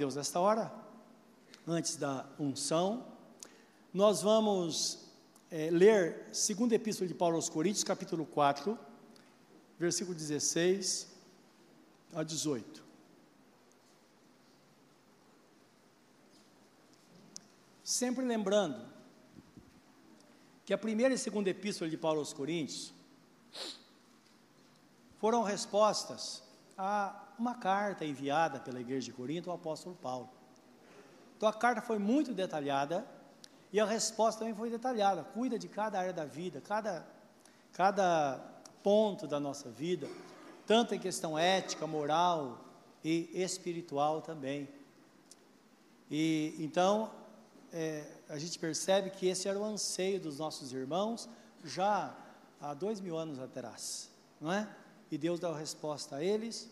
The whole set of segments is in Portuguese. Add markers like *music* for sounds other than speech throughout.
Deus nesta hora, antes da unção, nós vamos é, ler segunda epístola de Paulo aos Coríntios, capítulo 4, versículo 16 a 18. Sempre lembrando que a primeira e segunda epístola de Paulo aos Coríntios foram respostas a uma carta enviada pela igreja de Corinto ao apóstolo Paulo. Então a carta foi muito detalhada e a resposta também foi detalhada. Cuida de cada área da vida, cada, cada ponto da nossa vida, tanto em questão ética, moral e espiritual também. E então é, a gente percebe que esse era o anseio dos nossos irmãos já há dois mil anos atrás, não é? E Deus dá a resposta a eles,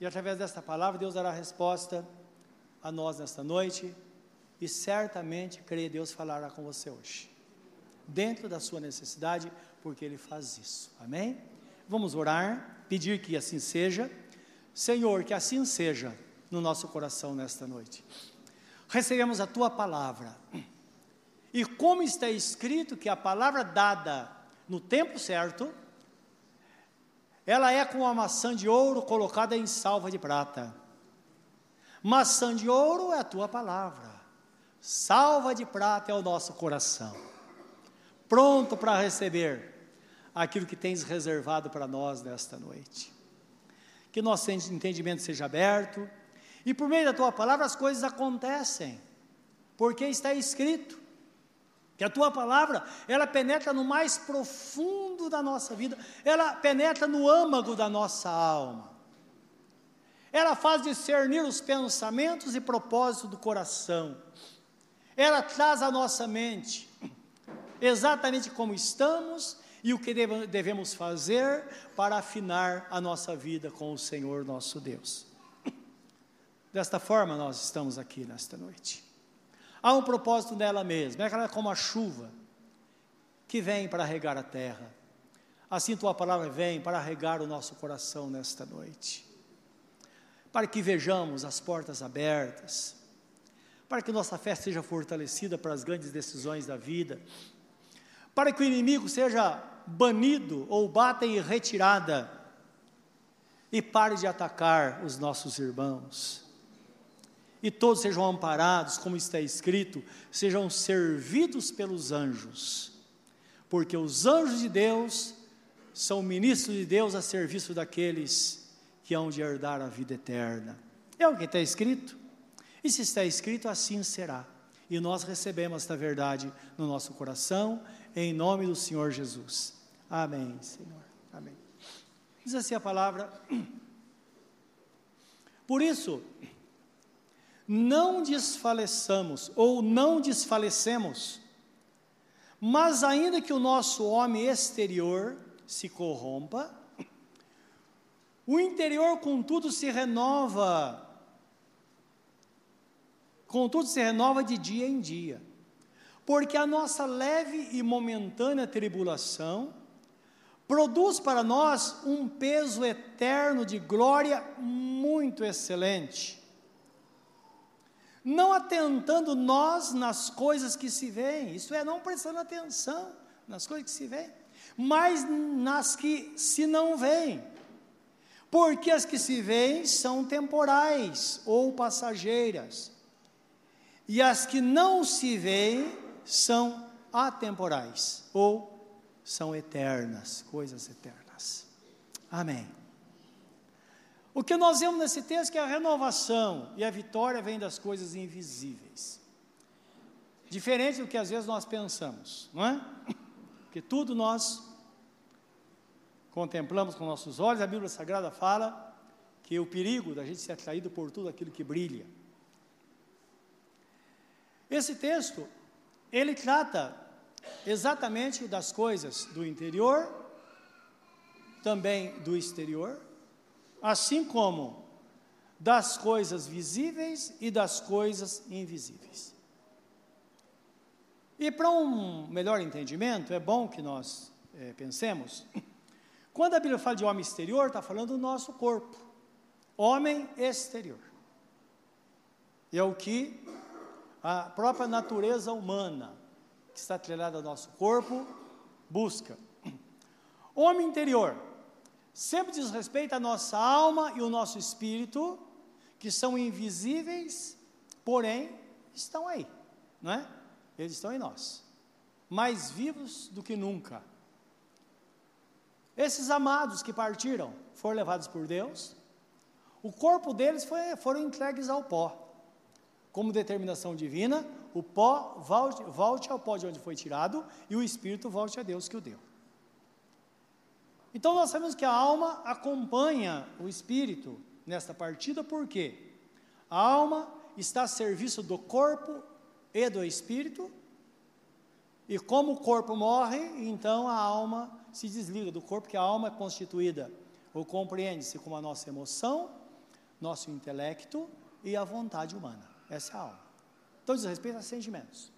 e através desta palavra, Deus dará a resposta a nós nesta noite, e certamente, creio, Deus falará com você hoje, dentro da sua necessidade, porque Ele faz isso, amém? Vamos orar, pedir que assim seja, Senhor, que assim seja no nosso coração nesta noite. Recebemos a tua palavra. E como está escrito que a palavra dada no tempo certo, ela é como a maçã de ouro colocada em salva de prata. Maçã de ouro é a tua palavra, salva de prata é o nosso coração, pronto para receber aquilo que tens reservado para nós nesta noite. Que nosso entendimento seja aberto e por meio da tua palavra as coisas acontecem, porque está escrito que a tua palavra, ela penetra no mais profundo da nossa vida, ela penetra no âmago da nossa alma. Ela faz discernir os pensamentos e propósitos do coração. Ela traz à nossa mente exatamente como estamos e o que devemos fazer para afinar a nossa vida com o Senhor nosso Deus. Desta forma nós estamos aqui nesta noite. Há um propósito nela mesma, ela é como a chuva que vem para regar a terra. Assim tua palavra vem para regar o nosso coração nesta noite. Para que vejamos as portas abertas, para que nossa fé seja fortalecida para as grandes decisões da vida, para que o inimigo seja banido ou bata em retirada e pare de atacar os nossos irmãos e todos sejam amparados, como está escrito, sejam servidos pelos anjos, porque os anjos de Deus são ministros de Deus a serviço daqueles que hão de herdar a vida eterna. É o que está escrito, e se está escrito, assim será. E nós recebemos esta verdade no nosso coração, em nome do Senhor Jesus. Amém, Senhor. Amém. Diz assim a palavra. *clears throat* Por isso, não desfaleçamos ou não desfalecemos, mas ainda que o nosso homem exterior se corrompa, o interior, contudo, se renova, contudo, se renova de dia em dia, porque a nossa leve e momentânea tribulação produz para nós um peso eterno de glória muito excelente não atentando nós nas coisas que se veem, isso é, não prestando atenção nas coisas que se veem, mas nas que se não veem, porque as que se veem são temporais ou passageiras, e as que não se veem são atemporais ou são eternas, coisas eternas. Amém. O que nós vemos nesse texto é que a renovação e a vitória vem das coisas invisíveis. Diferente do que às vezes nós pensamos, não é? Porque tudo nós contemplamos com nossos olhos, a Bíblia Sagrada fala que o perigo da gente ser atraído por tudo aquilo que brilha. Esse texto, ele trata exatamente das coisas do interior, também do exterior, assim como das coisas visíveis e das coisas invisíveis. E para um melhor entendimento, é bom que nós é, pensemos, *coughs* quando a Bíblia fala de homem exterior, está falando do nosso corpo, homem exterior. é o que a própria natureza humana, que está atrelada ao nosso corpo, busca. *coughs* Homem interior, sempre diz respeito à nossa alma e o nosso espírito, que são invisíveis, porém estão aí, não é? Eles estão em nós, mais vivos do que nunca. Esses amados que partiram foram levados por Deus, o corpo deles foi, foram entregues ao pó. Como determinação divina, o pó volte, volte ao pó de onde foi tirado e o espírito volte a Deus que o deu. Então nós sabemos que a alma acompanha o espírito nesta partida, porque a alma está a serviço do corpo e do espírito, e como o corpo morre, então a alma se desliga do corpo, que a alma é constituída ou compreende-se como a nossa emoção, nosso intelecto e a vontade humana. Essa é a alma. Então diz respeito a sentimentos.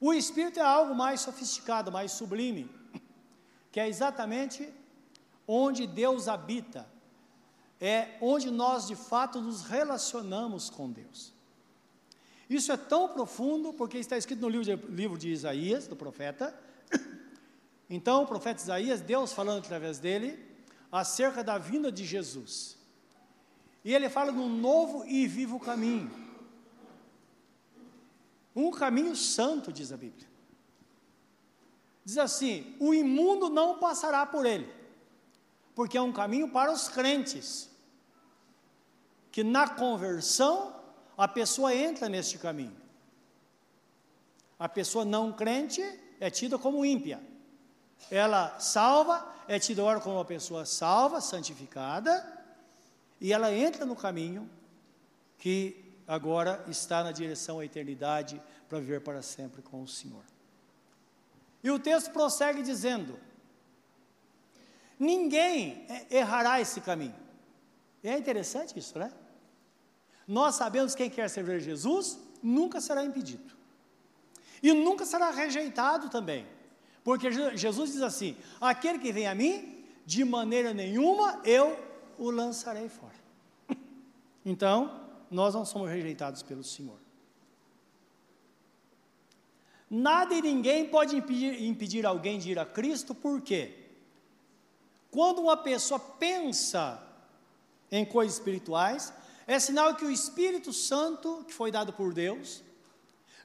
O espírito é algo mais sofisticado, mais sublime, que é exatamente onde Deus habita, é onde nós de fato nos relacionamos com Deus. Isso é tão profundo porque está escrito no livro de, livro de Isaías, do profeta. *coughs* Então, o profeta Isaías, Deus falando através dele, acerca da vinda de Jesus. E ele fala de um novo e vivo caminho. Um caminho santo, diz a Bíblia. Diz assim: o imundo não passará por ele, porque é um caminho para os crentes, que na conversão a pessoa entra neste caminho. A pessoa não crente é tida como ímpia. Ela salva, é tida agora como uma pessoa salva, santificada, e ela entra no caminho que agora está na direção à eternidade para viver para sempre com o Senhor. E o texto prossegue dizendo: Ninguém errará esse caminho. E é interessante isso, né? Nós sabemos que quem quer servir Jesus nunca será impedido. E nunca será rejeitado também. Porque Jesus diz assim: aquele que vem a mim, de maneira nenhuma eu o lançarei fora. *laughs* Então, nós não somos rejeitados pelo Senhor. Nada e ninguém pode impedir, impedir alguém de ir a Cristo, por quê? Quando uma pessoa pensa em coisas espirituais, é sinal que o Espírito Santo, que foi dado por Deus,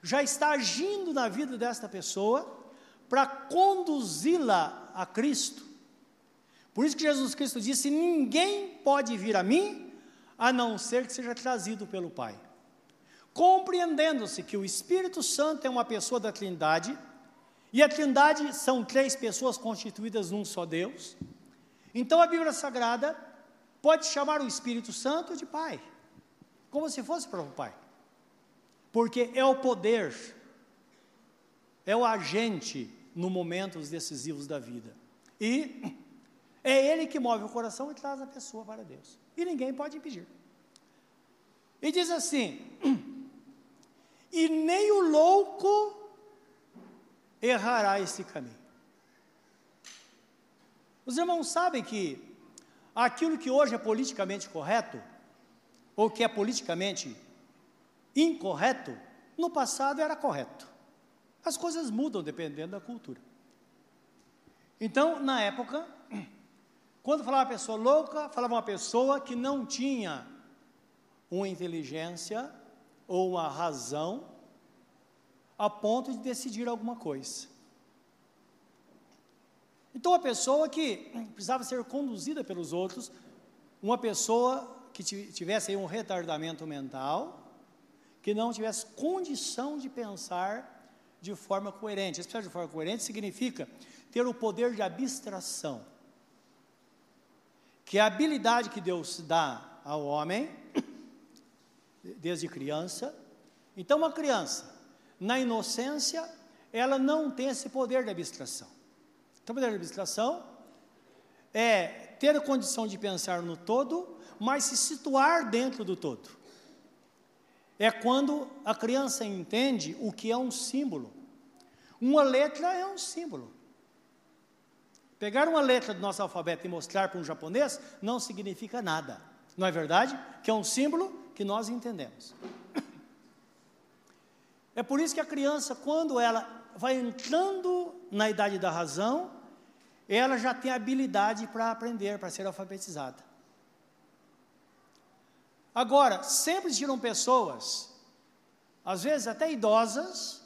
já está agindo na vida desta pessoa para conduzi-la a Cristo. Por isso que Jesus Cristo disse: Ninguém pode vir a mim a não ser que seja trazido pelo Pai. Compreendendo-se que o Espírito Santo é uma pessoa da Trindade, e a Trindade são três pessoas constituídas num só Deus, então a Bíblia Sagrada pode chamar o Espírito Santo de Pai, como se fosse para o Pai, porque é o poder, é o agente no momentos decisivos da vida. E é Ele que move o coração e traz a pessoa para Deus. E ninguém pode impedir. E diz assim: e nem o louco errará esse caminho. Os irmãos sabem que aquilo que hoje é politicamente correto, ou que é politicamente incorreto, no passado era correto. As coisas mudam dependendo da cultura. Então, na época, *clears throat* quando falava pessoa louca, falava uma pessoa que não tinha uma inteligência ou uma razão a ponto de decidir alguma coisa. Então, a pessoa que precisava ser conduzida pelos outros, uma pessoa que tivesse um retardamento mental, que não tivesse condição de pensar de forma coerente. Esse de forma coerente significa ter o poder de abstração, que é a habilidade que Deus dá ao homem, desde criança. Então, uma criança, na inocência, ela não tem esse poder de abstração. Então, o poder de abstração é ter a condição de pensar no todo, mas se situar dentro do todo é quando a criança entende o que é um símbolo. Uma letra é um símbolo. Pegar uma letra do nosso alfabeto e mostrar para um japonês não significa nada. Não é verdade? Que é um símbolo que nós entendemos. É por isso que a criança, quando ela vai entrando na idade da razão, ela já tem habilidade para aprender, para ser alfabetizada. Agora, sempre existiram pessoas, às vezes até idosas,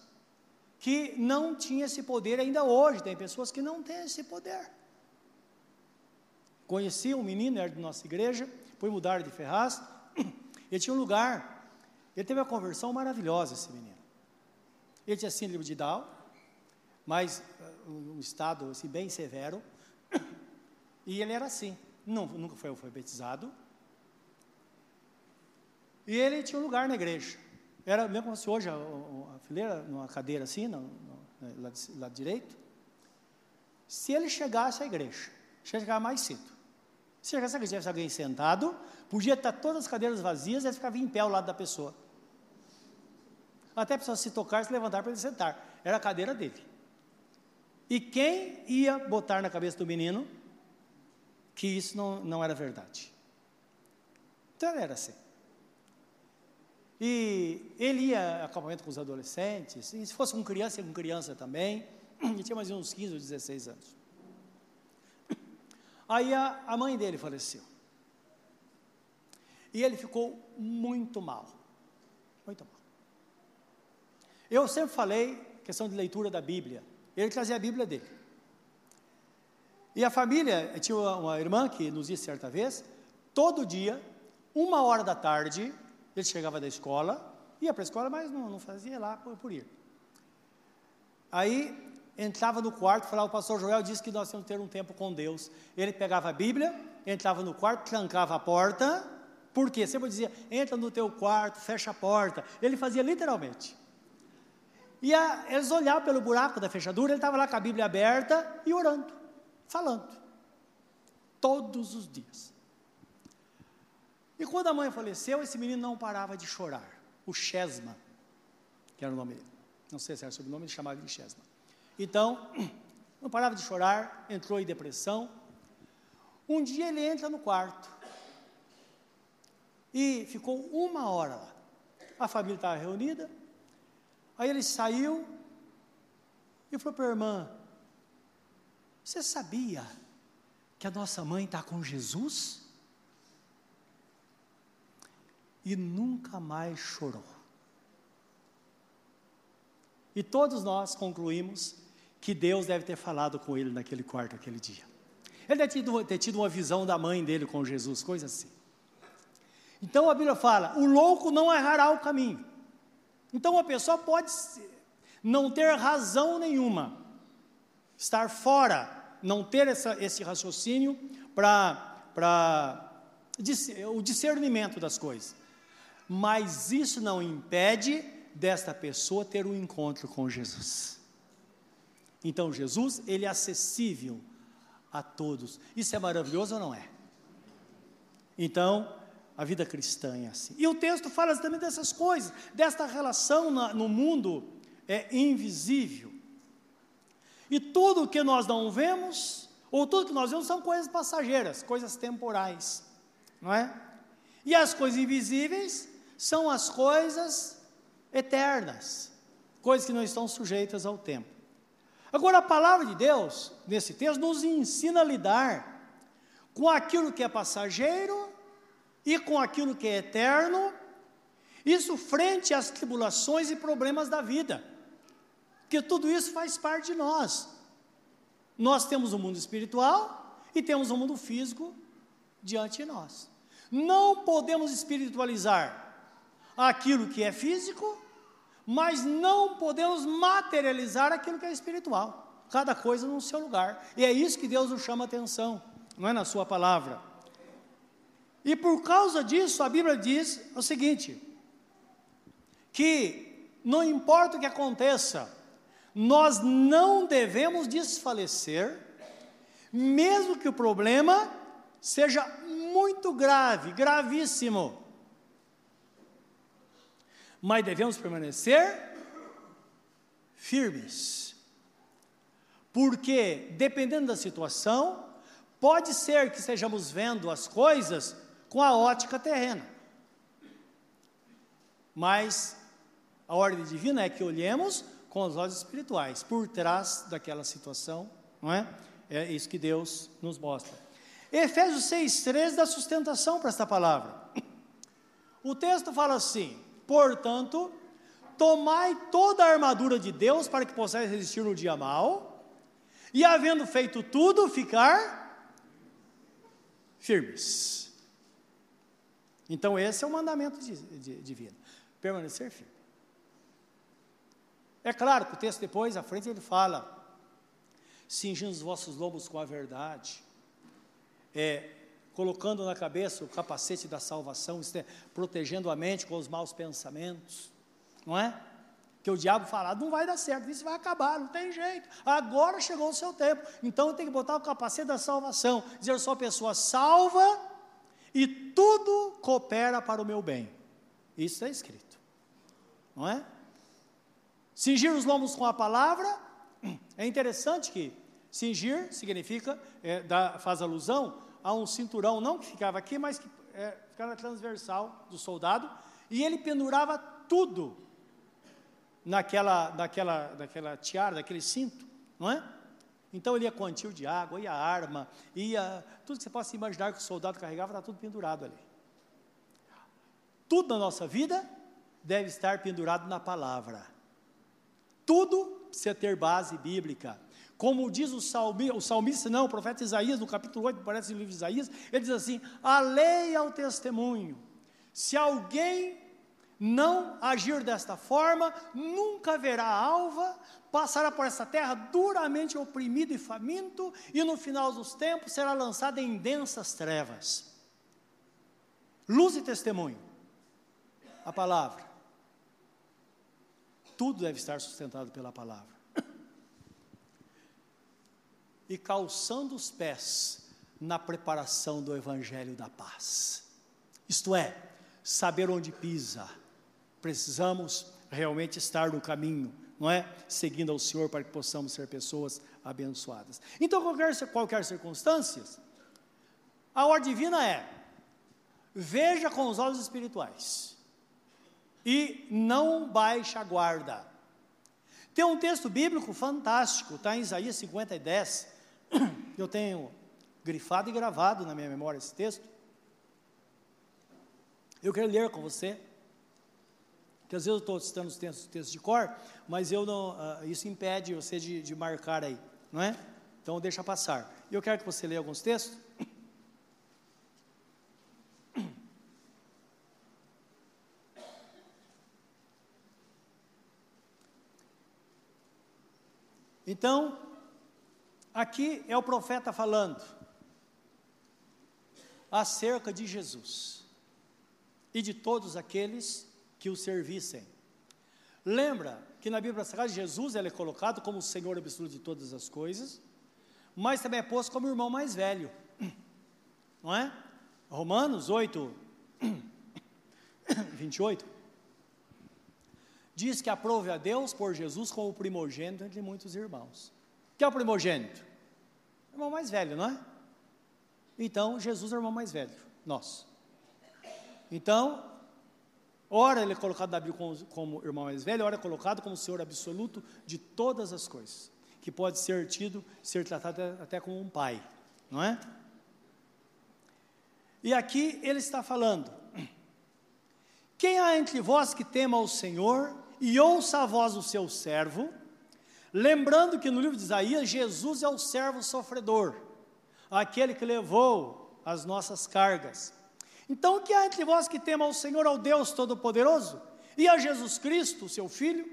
que não tinham esse poder, ainda hoje tem pessoas que não têm esse poder. Conheci um menino, era de nossa igreja, foi mudar de Ferraz, ele tinha um lugar, ele teve uma conversão maravilhosa, esse menino. Ele tinha síndrome de Down, mas uh, um estado assim, bem severo, e ele era assim, não, nunca foi alfabetizado, e ele tinha um lugar na igreja. Era mesmo como se hoje a, a, fileira, numa cadeira assim, no, no, lado, lado direito. Se ele chegasse à igreja, chegava mais cedo. Se tivesse alguém sentado, podia estar todas as cadeiras vazias e ele ficava em pé ao lado da pessoa. Até a pessoa se tocar, se levantar para ele sentar. Era a cadeira dele. E quem ia botar na cabeça do menino que isso não, não era verdade? Então era assim. E ele ia acampamento com os adolescentes, e se fosse com criança, ia com criança também, *clears throat* e tinha mais uns 15 ou 16 anos. Aí a, a mãe dele faleceu. E ele ficou muito mal. Muito mal. Eu sempre falei questão de leitura da Bíblia. Ele trazia a Bíblia dele. E a família, tinha uma irmã que nos disse certa vez, todo dia, uma hora da tarde, ele chegava da escola, ia para a escola, mas não, não fazia lá por, por, ir. Aí entrava no quarto, falava, o pastor Joel disse que nós temos que ter um tempo com Deus. Ele pegava a Bíblia, entrava no quarto, trancava a porta, por quê? Sempre dizia, entra no teu quarto, fecha a porta. Ele fazia literalmente. E a, eles olhavam pelo buraco da fechadura, ele estava lá com a Bíblia aberta e orando, falando. Todos os dias. E quando a mãe faleceu, esse menino não parava de chorar. O Chesma, que era o nome dele. Não sei se era o sobrenome, ele chamava de Chesma. Então, *clears throat* não parava de chorar, entrou em depressão. Um dia ele entra no quarto e ficou uma hora lá. A família estava reunida. Aí ele saiu e falou para a irmã: Você sabia que a nossa mãe está com Jesus? e nunca mais chorou. E todos nós concluímos que Deus deve ter falado com ele naquele quarto aquele dia. Ele deve ter tido, ter tido uma visão da mãe dele com Jesus, coisa assim. Então a Bíblia fala: o louco não errará o caminho. Então uma pessoa pode não ter razão nenhuma, estar fora, não ter essa, esse raciocínio para o discernimento das coisas mas isso não impede desta pessoa ter um encontro com Jesus. Então Jesus, ele é acessível a todos. Isso é maravilhoso ou não é? Então, a vida cristã é assim. E o texto fala também dessas coisas, desta relação na, no mundo é invisível. E tudo que nós não vemos, ou tudo que nós vemos, são coisas passageiras, coisas temporais, não é? E as coisas invisíveis são as coisas eternas, coisas que não estão sujeitas ao tempo. Agora, a palavra de Deus, nesse texto, nos ensina a lidar com aquilo que é passageiro e com aquilo que é eterno, isso frente às tribulações e problemas da vida, porque tudo isso faz parte de nós. Nós temos o um mundo espiritual e temos o um mundo físico diante de nós. Não podemos espiritualizar aquilo que é físico, mas não podemos materializar aquilo que é espiritual. Cada coisa no seu lugar. E é isso que Deus nos chama a atenção, não é na sua palavra. E por causa disso, a Bíblia diz o seguinte: que não importa o que aconteça, nós não devemos desfalecer, mesmo que o problema seja muito grave, gravíssimo mas devemos permanecer firmes. Porque, dependendo da situação, pode ser que estejamos vendo as coisas com a ótica terrena. Mas A ordem divina é que olhemos com os olhos espirituais, por trás daquela situação, não é? É isso que Deus nos mostra. Efésios 6,13 dá sustentação para esta palavra. O texto fala assim: portanto, tomai toda a armadura de Deus para que possais resistir no dia mal, e havendo feito tudo, ficar firmes. Então, esse é o mandamento divino: permanecer firme. É claro que o texto depois, à frente, ele fala: cingindo os vossos lombos com a verdade, é, colocando na cabeça o capacete da salvação, é, protegendo a mente com os maus pensamentos, não é? Que o diabo fala, não vai dar certo, isso vai acabar, não tem jeito, agora chegou o seu tempo, então tem que botar o capacete da salvação, dizer, eu sou a pessoa salva e tudo coopera para o meu bem. Isso está escrito, não é? Cingir os lombos com a palavra, é interessante que cingir significa, é, dá, faz alusão a um cinturão, não que ficava aqui, mas que é, ficava transversal do soldado, e ele pendurava tudo naquela, naquela, naquela tiara, daquele cinto, não é? Então ele ia quantil de água, ia arma, ia. Tudo que você possa imaginar que o soldado carregava, está tudo pendurado ali. Tudo na nossa vida deve estar pendurado na palavra. Tudo precisa ter base bíblica. Como diz o, salmi, o salmista, não, o profeta Isaías, no capítulo 8, parece no livro de Isaías, ele diz assim: a lei é o testemunho. Se alguém não agir desta forma, nunca verá alva, passará por essa terra duramente oprimido e faminto, e no final dos tempos será lançado em densas trevas. Luz e testemunho. A palavra. Tudo deve estar sustentado pela palavra. E calçando os pés na preparação do evangelho da paz. Isto é, saber onde pisa. Precisamos realmente estar no caminho, não é? Seguindo ao Senhor para que possamos ser pessoas abençoadas. Então, qualquer, qualquer circunstância, a ordem divina é: veja com os olhos espirituais e não baixa a guarda. Tem um texto bíblico fantástico, está em Isaías 50 e 10. *coughs* Eu tenho grifado e gravado na minha memória esse texto. Eu quero ler com você, que às vezes eu estou citando os textos, textos, de cor, mas eu não, uh, isso impede você de, de marcar aí, não é? Então deixa passar. Eu quero que você leia alguns textos. *coughs* Então, aqui é o profeta falando acerca de Jesus e de todos aqueles que o servissem. Lembra que na Bíblia Sagrada Jesus ele é colocado como o Senhor absoluto de todas as coisas, mas também é posto como o irmão mais velho, *clears throat* não é? Romanos 8, 28 *clears throat* diz que aprove a Deus por Jesus como primogênito entre muitos irmãos. Que é o primogênito? Irmão mais velho, não é? Então, Jesus é o irmão mais velho, nós. Então, ora ele é colocado Bíblia como, como irmão mais velho, ora é colocado como Senhor absoluto de todas as coisas, que pode ser tido, ser tratado até, até como um pai, não é? E aqui ele está falando: quem há entre vós que tema o Senhor e ouça a voz do seu servo, lembrando que no livro de Isaías, Jesus é o servo sofredor, aquele que levou as nossas cargas. Então, o que há entre vós que tema ao Senhor, ao Deus Todo-Poderoso, e a Jesus Cristo, seu Filho?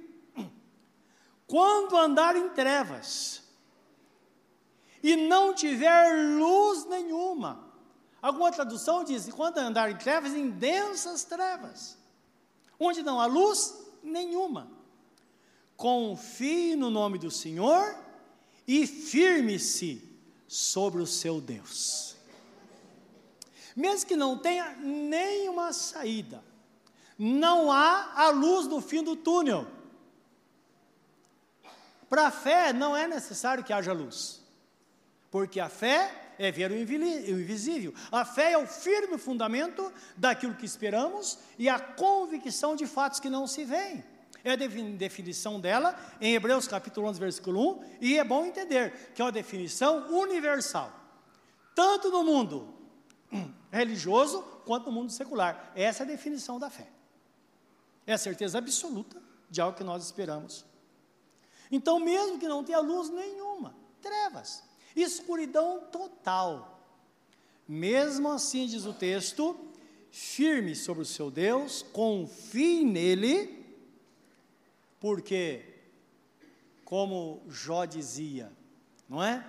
Quando andar em trevas, e não tiver luz nenhuma, alguma tradução diz: quando andar em trevas, em densas trevas, onde não há luz, nenhuma. Confie no nome do Senhor e firme-se sobre o seu Deus. Mesmo que não tenha nenhuma saída, não há a luz no fim do túnel. Para a fé não é necessário que haja luz, porque a fé é ver o invisível. A fé é o firme fundamento daquilo que esperamos e a convicção de fatos que não se veem. É a definição dela em Hebreus capítulo 11, versículo 1, e é bom entender que é uma definição universal, tanto no mundo *clears throat* religioso quanto no mundo secular. Essa é a definição da fé. É a certeza absoluta de algo que nós esperamos. Então, mesmo que não tenha luz nenhuma, trevas, escuridão total. Mesmo assim, diz o texto, firme sobre o seu Deus, confie nele, porque, como Jó dizia, não é?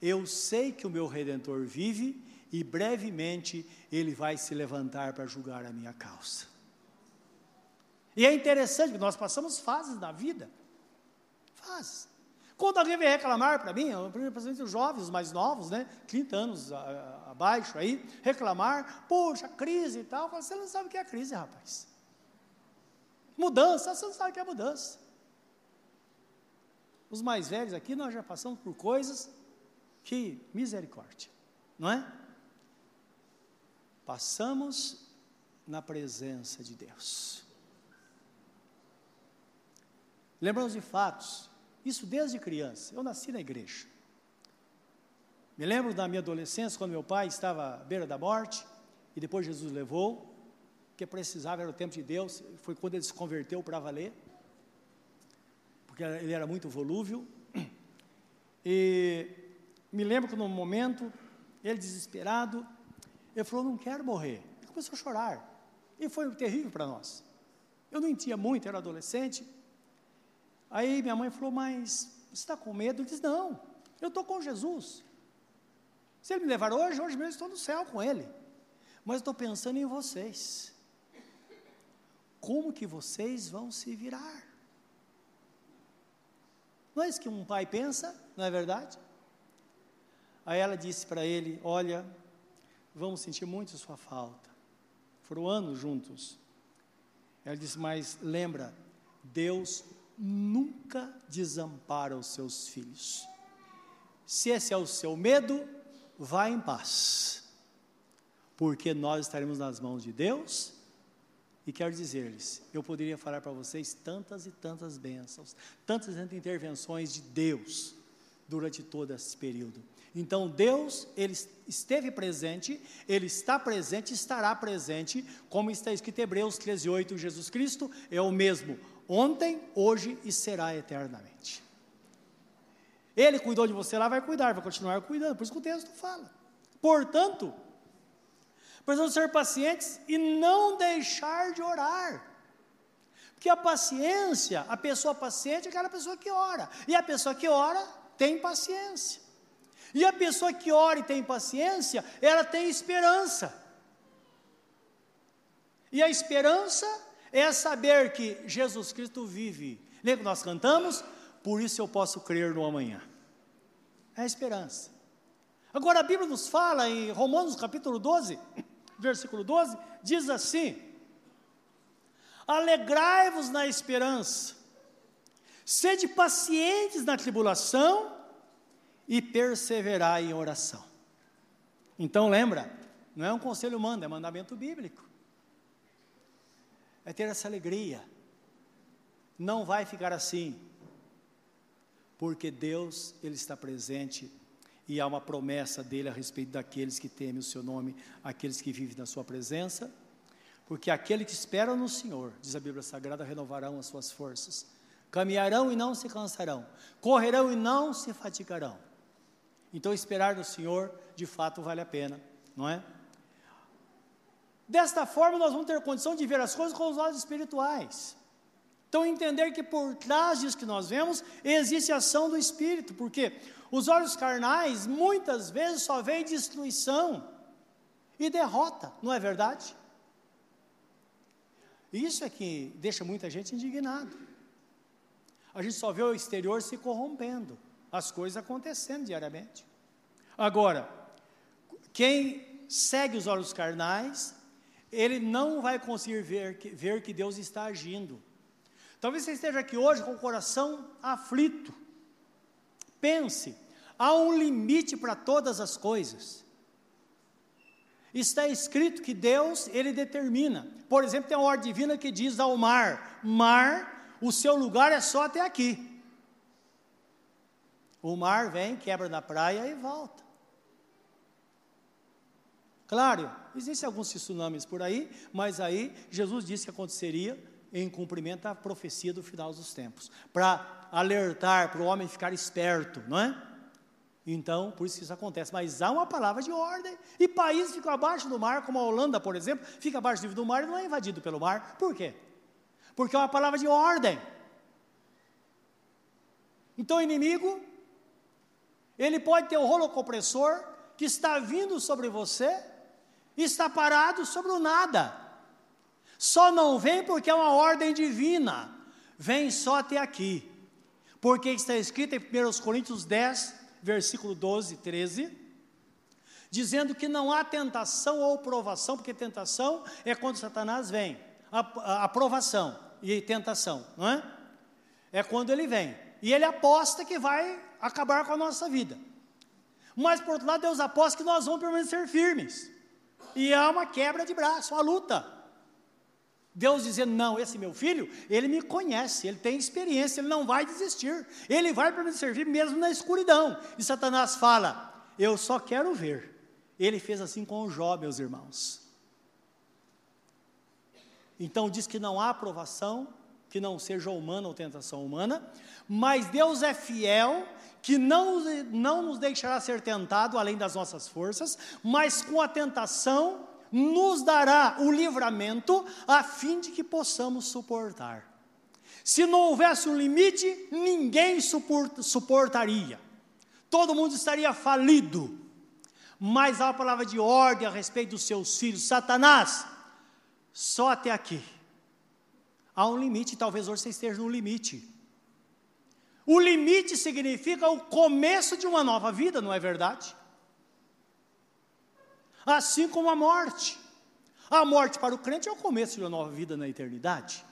Eu sei que o meu redentor vive e brevemente ele vai se levantar para julgar a minha causa. E é interessante que nós passamos fases na vida, fases. Quando alguém vem reclamar para mim, principalmente os jovens, os mais novos, né, 30 anos abaixo aí, reclamar, puxa, crise e tal, você não sabe o que é crise, rapaz. Mudança, você não sabe o que é mudança. Os mais velhos aqui, nós já passamos por coisas que, misericórdia, não é? Passamos na presença de Deus. Lembramos de fatos, isso desde criança. Eu nasci na igreja. Me lembro da minha adolescência, quando meu pai estava à beira da morte, e depois Jesus levou, que precisava, era o tempo de Deus, foi quando ele se converteu para valer, porque ele era muito volúvel. E me lembro que no momento, ele desesperado, ele falou: Não quero morrer. Ele começou a chorar. E foi terrível para nós. Eu não entendia muito, era adolescente. Aí minha mãe falou: Mas você está com medo? Eu disse: Não, eu estou com Jesus. Se ele me levar hoje, hoje mesmo estou no céu com ele. Mas estou pensando em vocês. Como que vocês vão se virar? Não é isso que um pai pensa, não é verdade? Aí ela disse para ele: Olha, vamos sentir muito sua falta. Foram anos juntos. Ela disse: Mas lembra, Deus nunca desampara os seus filhos. Se esse é o seu medo, vá em paz, porque nós estaremos nas mãos de Deus. E quero dizer-lhes, eu poderia falar para vocês tantas e tantas bênçãos, tantas e tantas intervenções de Deus durante todo esse período. Então Deus, ele esteve presente, ele está presente, estará presente, como está escrito em Hebreus 13:8, Jesus Cristo é o mesmo ontem, hoje e será eternamente. Ele cuidou de você lá, vai cuidar, vai continuar cuidando, por isso que o texto fala. Portanto, precisamos ser pacientes e não deixar de orar. Porque a paciência, a pessoa paciente é aquela pessoa que ora, e a pessoa que ora tem paciência. E a pessoa que ora e tem paciência, ela tem esperança. E a esperança é saber que Jesus Cristo vive. Lembra que nós cantamos? Por isso eu posso crer no amanhã. É a esperança. Agora a Bíblia nos fala em Romanos capítulo 12, versículo 12, diz assim: Alegrai-vos na esperança, sede pacientes na tribulação e perseverar em oração. Então lembra, não é um conselho humano, é mandamento bíblico. É ter essa alegria. Não vai ficar assim, porque Deus ele está presente e há uma promessa dele a respeito daqueles que temem o seu nome, aqueles que vivem na sua presença, porque aquele que espera no Senhor, diz a Bíblia Sagrada, renovarão as suas forças, caminharão e não se cansarão, correrão e não se fatigarão. Então, esperar no Senhor, de fato, vale a pena, não é? Desta forma, nós vamos ter condição de ver as coisas com os olhos espirituais. Então, entender que por trás disso que nós vemos, existe a ação do Espírito, porque os olhos carnais, muitas vezes, só veem destruição e derrota, não é verdade? Isso é que deixa muita gente indignado. A gente só vê o exterior se corrompendo as coisas acontecendo diariamente. Agora, quem segue os olhos carnais, ele não vai conseguir ver, ver que Deus está agindo. Talvez você esteja aqui hoje com o coração aflito. Pense, há um limite para todas as coisas. Está escrito que Deus, ele determina. Por exemplo, tem uma ordem divina que diz ao mar: mar, o seu lugar é só até aqui. O mar vem, quebra na praia e volta. Claro, existem alguns tsunamis por aí, mas aí Jesus disse que aconteceria em cumprimento da profecia do final dos tempos, para alertar, para o homem ficar esperto, não é? Então, por isso que isso acontece. Mas há uma palavra de ordem. E países ficam abaixo do mar, como a Holanda, por exemplo, fica abaixo do mar e não é invadido pelo mar. Por quê? Porque é uma palavra de ordem. Então, o inimigo, ele pode ter o rolo compressor que está vindo sobre você e está parado sobre o nada. Só não vem porque é uma ordem divina. Vem só até aqui. Porque está escrito em 1 Coríntios 10, versículo 12, 13, dizendo que não há tentação ou provação, porque tentação é quando Satanás vem. Aprovação e tentação, não é? É quando ele vem. E ele aposta que vai acabar com a nossa vida. Mas, por outro lado, Deus aposta que nós vamos permanecer firmes. E há uma quebra de braço, uma luta. Deus dizendo: Não, esse meu filho, ele me conhece, ele tem experiência, ele não vai desistir, ele vai para me servir mesmo na escuridão. E Satanás fala: Eu só quero ver. Ele fez assim com o Jó, meus irmãos. Então diz que não há aprovação, que não seja humana ou tentação humana, mas Deus é fiel, que não, não nos deixará ser tentado além das nossas forças, mas com a tentação nos dará o livramento a fim de que possamos suportar. Se não houvesse um limite, ninguém suportaria. Todo mundo estaria falido. Mas há uma palavra de ordem a respeito dos seus filhos. Satanás, só até aqui. Há um limite, talvez hoje você esteja no limite. O limite significa o começo de uma nova vida, não é verdade? Assim como a morte. A morte para o crente é o começo de uma nova vida na eternidade.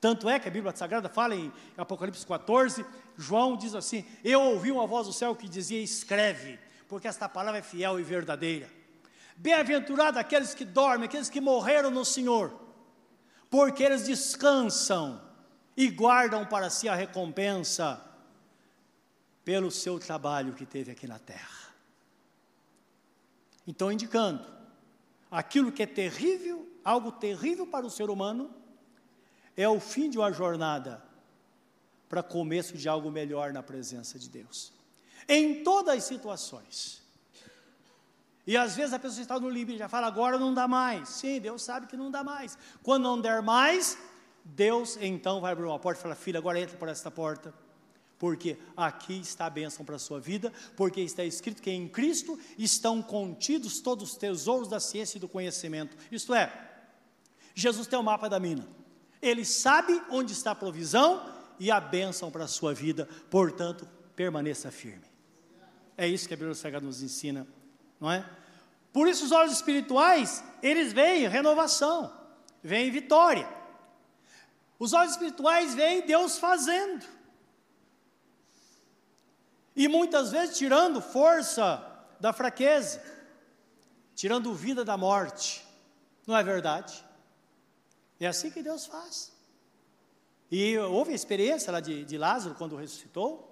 Tanto é que a Bíblia Sagrada fala em Apocalipse 14, João diz assim: Eu ouvi uma voz do céu que dizia: Escreve, porque esta palavra é fiel e verdadeira. Bem-aventurado aqueles que dormem, aqueles que morreram no Senhor, porque eles descansam e guardam para si a recompensa pelo seu trabalho que teve aqui na terra. Então, indicando aquilo que é terrível, algo terrível para o ser humano, é o fim de uma jornada para começo de algo melhor na presença de Deus. Em todas as situações. E às vezes a pessoa está no limite, já fala, agora não dá mais. Sim, Deus sabe que não dá mais. Quando não der mais, Deus então vai abrir uma porta e fala, filha, agora entra por esta porta porque aqui está a bênção para a sua vida, porque está escrito que em Cristo estão contidos todos os tesouros da ciência e do conhecimento. Isto é, Jesus tem o mapa da mina, ele sabe onde está a provisão e a bênção para a sua vida, portanto, permaneça firme. É isso que a Bíblia Sagrada nos ensina, não é? Por isso, os olhos espirituais, eles veem renovação, veem vitória. Os olhos espirituais veem Deus fazendo. E muitas vezes tirando força da fraqueza, tirando vida da morte. Não é verdade? É assim que Deus faz. E houve a experiência lá de, de Lázaro, quando ressuscitou,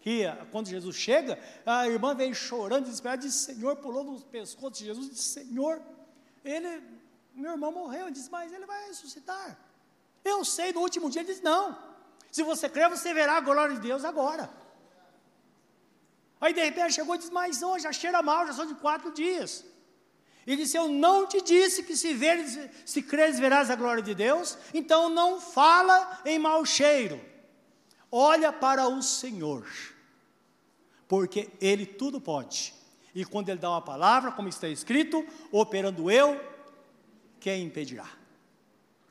que quando Jesus chega, a irmã veio chorando, desesperada, disse, Senhor, pulou no pescoço de Jesus, Senhor, ele, meu irmão morreu, ele mas ele vai ressuscitar. Eu sei, no último dia ele disse, não, se você crer, você verá a glória de Deus agora. Aí de repente chegou e disse: Mas não, já cheira mal, já são de quatro dias. Ele disse: Eu não te disse que se, veres, se creres verás a glória de Deus, então não fala em mau cheiro. Olha para o Senhor, porque Ele tudo pode. E quando Ele dá uma palavra, como está escrito, operando eu, quem impedirá?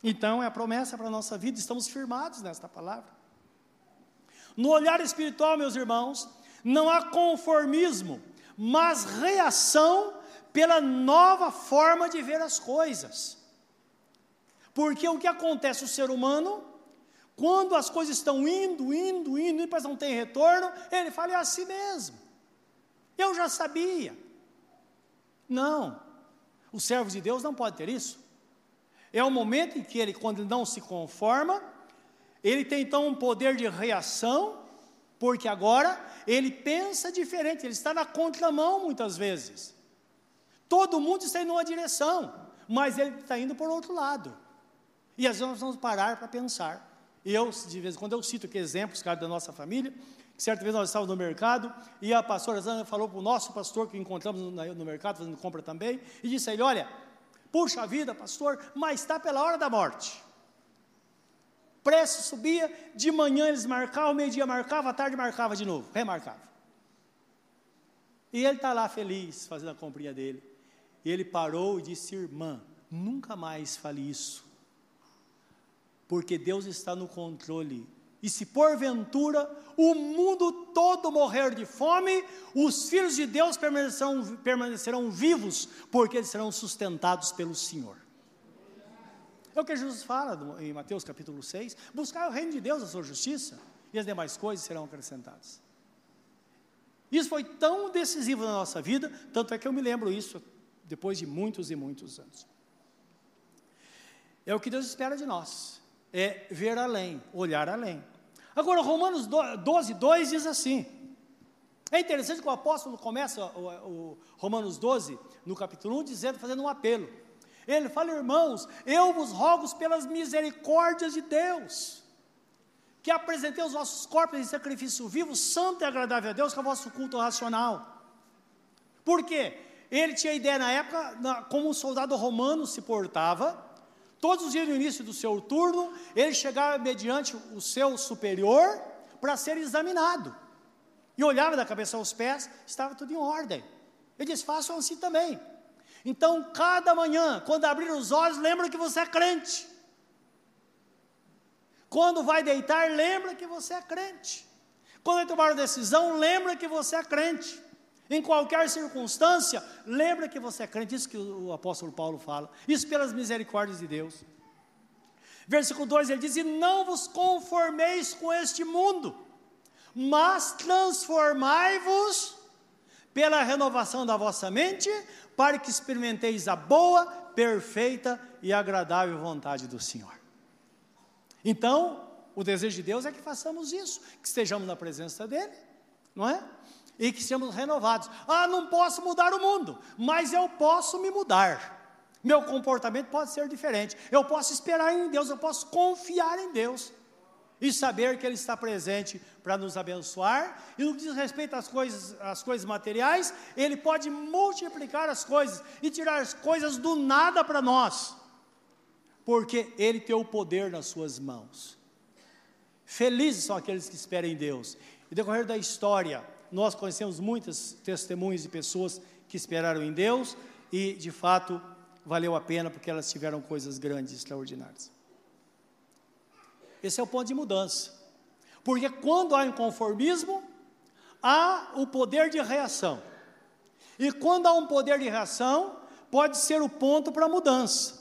Então é a promessa para a nossa vida, estamos firmados nesta palavra. No olhar espiritual, meus irmãos, não há conformismo, mas reação pela nova forma de ver as coisas. Porque o que acontece o ser humano, quando as coisas estão indo, indo, indo, e depois não tem retorno, ele fala, é assim mesmo. Eu já sabia. Não, o servo de Deus não pode ter isso. É o momento em que ele, quando ele não se conforma, Ele tem então um poder de reação, porque agora ele pensa diferente, ele está na contramão muitas vezes. Todo mundo está indo uma direção, mas ele está indo por outro lado. E às vezes nós vamos parar para pensar. Eu, de vez em quando, eu cito aqui exemplos, cara, da nossa família, que certa vez nós estávamos no mercado, e a pastora Zana falou para o nosso pastor, que encontramos no, mercado, fazendo compra também, e disse a ele, olha, puxa vida, pastor, mas está pela hora da morte preço subia, de manhã eles marcavam, meio-dia marcava, à tarde marcava de novo, remarcava. E ele está lá feliz, fazendo a comprinha dele. E ele parou e disse: Irmã, nunca mais fale isso, porque Deus está no controle. E se porventura o mundo todo morrer de fome, os filhos de Deus permanecerão, permanecerão vivos, porque eles serão sustentados pelo Senhor. É o que Jesus fala em Mateus capítulo 6: buscar o reino de Deus, a sua justiça, e as demais coisas serão acrescentadas. Isso foi tão decisivo na nossa vida, tanto é que eu me lembro isso depois de muitos e muitos anos. É o que Deus espera de nós, é ver além, olhar além. Agora, Romanos 12, 2 diz assim. É interessante que o apóstolo começa o, o Romanos 12, no capítulo 1, dizendo, fazendo um apelo. Ele fala, irmãos, eu vos rogo pelas misericórdias de Deus, que apresentei os vossos corpos em sacrifício vivo, santo e agradável a Deus, que é o vosso culto racional. Por quê? Ele tinha ideia na época, na, como um soldado romano se portava, todos os dias no início do seu turno, ele chegava mediante o seu superior para ser examinado. E olhava da cabeça aos pés, estava tudo em ordem. Ele disse: façam assim também. Então, cada manhã, quando abrir os olhos, lembra que você é crente. Quando vai deitar, lembra que você é crente. Quando tomar uma decisão, lembra que você é crente. Em qualquer circunstância, lembra que você é crente. Isso que o apóstolo Paulo fala. Isso pelas misericórdias de Deus. Versículo 2 ele diz: E não vos conformeis com este mundo, mas transformai-vos pela renovação da vossa mente, para que experimenteis a boa, perfeita e agradável vontade do Senhor. Então, o desejo de Deus é que façamos isso, que estejamos na presença dEle, não é? E que sejamos renovados. Ah, não posso mudar o mundo, mas eu posso me mudar. Meu comportamento pode ser diferente. Eu posso esperar em Deus, eu posso confiar em Deus e saber que Ele está presente para nos abençoar. E no que diz respeito às coisas, às coisas materiais, Ele pode multiplicar as coisas e tirar as coisas do nada para nós, porque Ele tem o poder nas Suas mãos. Felizes são aqueles que esperam em Deus. E decorrer da história, nós conhecemos muitas testemunhas de pessoas que esperaram em Deus e, de fato, valeu a pena porque elas tiveram coisas grandes, extraordinárias. Esse é o ponto de mudança. Porque quando há inconformismo, há o poder de reação. E quando há um poder de reação, pode ser o ponto para mudança.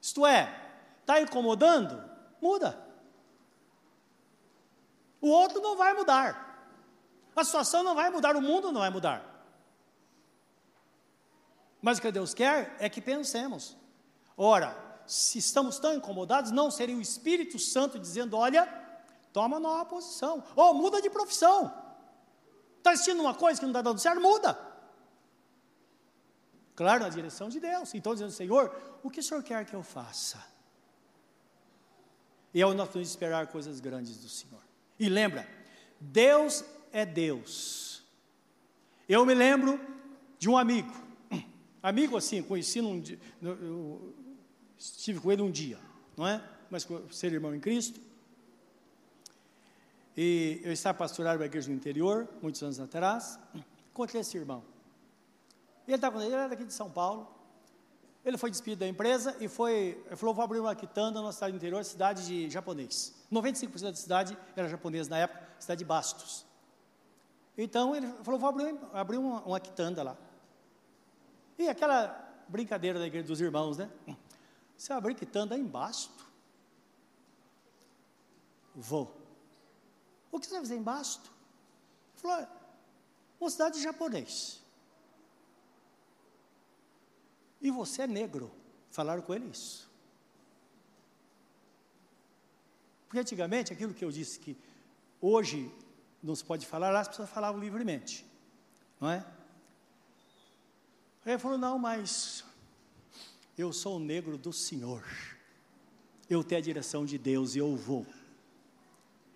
Isto é, está incomodando? Muda. O outro não vai mudar. A situação não vai mudar, o mundo não vai mudar. Mas o que Deus quer é que pensemos. Ora, se estamos tão incomodados, não seria o Espírito Santo dizendo: olha, toma nova posição, ou muda de profissão. Está assistindo uma coisa que não está dando certo, muda. Claro, na direção de Deus. Então, dizendo, Senhor, o que o Senhor quer que eu faça? E é o nosso esperar coisas grandes do Senhor. E lembra, Deus é Deus. Eu me lembro de um amigo, amigo assim, conheci num, estive com ele um dia, não é? Mas ser irmão em Cristo. E eu estava pastorando uma igreja no interior, muitos anos atrás. Encontrei esse irmão. Ele estava com ele, era daqui de São Paulo. Ele foi despedido da empresa e foi, ele falou, vou abrir uma quitanda na cidade interior, cidade de japonês. 95% da cidade era japonesa na época, cidade de Bastos. Então ele falou, vou abrir, abrir uma, uma quitanda lá. E aquela brincadeira da igreja dos irmãos, né? Você abrir quitanda em Basto? Vou. O que você vai fazer em Basto? Ele falou, uma cidade de japonês. E você é negro. Falaram com ele isso. Porque antigamente, aquilo que eu disse que hoje não se pode falar, as pessoas falavam livremente, não é? Aí ele falou: Não, mas eu sou o negro do Senhor, eu tenho a direção de Deus e eu vou.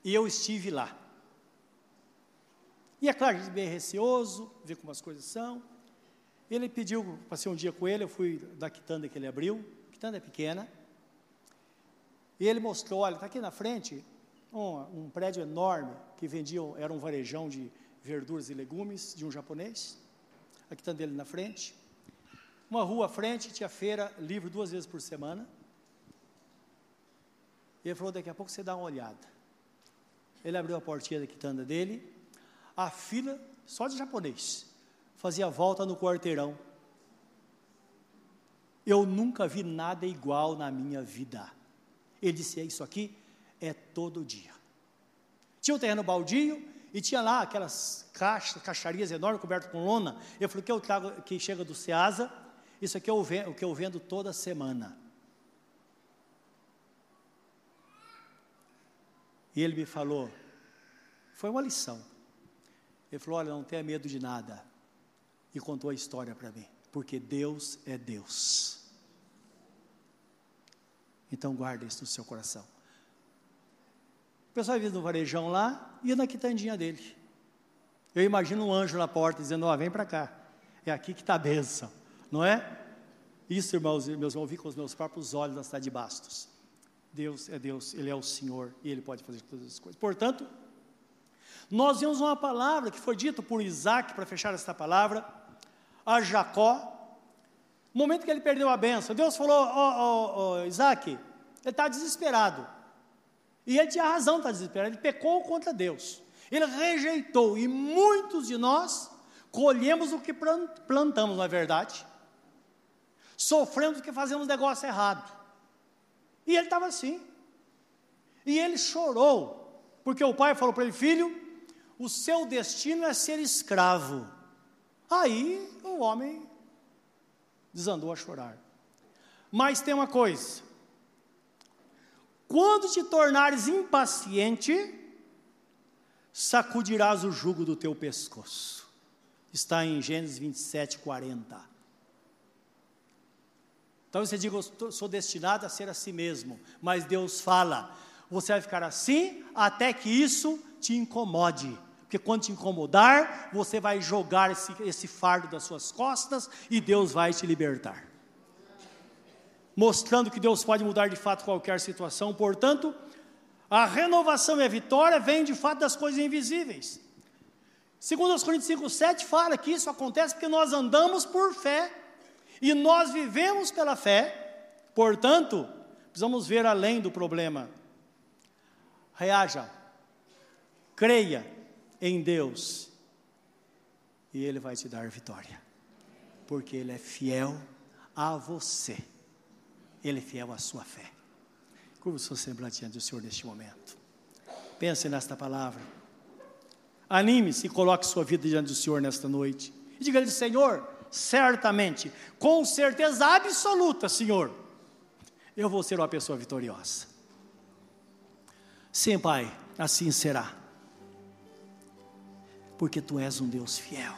E eu estive lá. E é claro, a gente bem receoso, ver como as coisas são. Ele pediu, passei um dia com ele, eu fui da quitanda que ele abriu, a quitanda é pequena, e ele mostrou, olha, está aqui na frente um, um, prédio enorme que vendia, era um varejão de verduras e legumes de um japonês, a quitanda dele na frente. Uma rua à frente, tinha feira livre duas vezes por semana. E ele falou, daqui a pouco você dá uma olhada. Ele abriu a portinha da quitanda dele, a fila só de japonês fazia volta no quarteirão. Eu nunca vi nada igual na minha vida. Ele disse: é isso aqui é todo dia. Tinha um terreno baldio e tinha lá aquelas caixas, caixarias enormes cobertas com lona. Eu falei: que eu trago que chega do Ceasa? Isso aqui é o que eu vendo toda semana. E ele me falou, foi uma lição. Ele falou: Olha, não tenha medo de nada e contou a história para mim, porque Deus é Deus. Então guarde isso no seu coração. O pessoal vindo no varejão lá, ia na quitandinha dele. Eu imagino um anjo na porta dizendo: Ó, oh, vem para cá, é aqui que está a bênção, não é? Isso, irmãos e meus irmãos, vi com os meus próprios olhos na cidade de Bastos. Deus é Deus, Ele é o Senhor e Ele pode fazer todas as coisas. Portanto, nós vimos uma palavra que foi dita por Isaac, para fechar esta palavra, a Jacó, no momento que ele perdeu a benção, Deus falou: Ó, oh, oh, Isaac, ele está desesperado. E ele tinha razão estar desesperado, ele pecou contra Deus. Ele rejeitou, e muitos de nós colhemos o que plantamos, na é verdade. Sofremos porque fazemos negócio errado. E ele estava assim. E ele chorou, porque o pai falou para ele: Filho, o seu destino é ser escravo. Aí o homem desandou a chorar. Mas tem uma coisa: quando te tornares impaciente, sacudirás o jugo do teu pescoço. Está em Gênesis 27, 40. Então você diz, eu sou destinado a ser assim mesmo, mas Deus fala, você vai ficar assim até que isso te incomode. Porque quando te incomodar, você vai jogar esse, esse fardo das suas costas e Deus vai te libertar. Mostrando que Deus pode mudar de fato qualquer situação, portanto, a renovação e a vitória vêm de fato das coisas invisíveis. Segundo os Coríntios 5,7 fala que isso acontece porque nós andamos por fé e nós vivemos pela fé, portanto, precisamos ver além do problema. Reaja, creia, em Deus e Ele vai te dar vitória, porque Ele é fiel a você, Ele é fiel à sua fé. Curva o seu semblante diante do Senhor neste momento. Pense nesta palavra. Anime-se e coloque sua vida diante do Senhor nesta noite. E diga-lhe, Senhor, certamente, com certeza absoluta, Senhor, eu vou ser uma pessoa vitoriosa. Sim, Pai, assim será porque tu és um Deus fiel.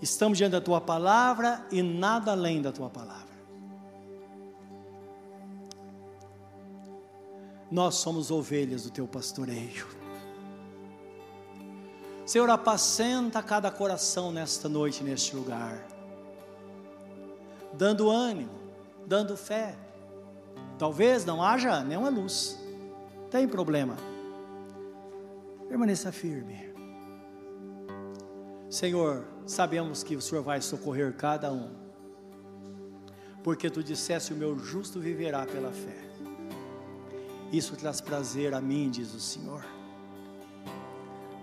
Estamos diante da tua palavra e nada além da tua palavra. Nós somos ovelhas do teu pastoreio. Senhor, apacenta cada coração nesta noite, neste lugar, dando ânimo, dando fé. Talvez não haja nenhuma luz, tem problema Permaneça firme. Senhor, sabemos que o Senhor vai socorrer cada um, porque tu disseste: O meu justo viverá pela fé. Isso traz prazer a mim, diz o Senhor.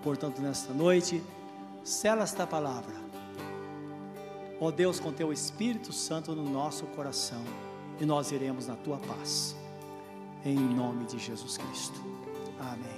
Portanto, nesta noite, sela esta palavra. Ó Deus, com teu Espírito Santo no nosso coração, e nós iremos na tua paz. Em nome de Jesus Cristo. Amém.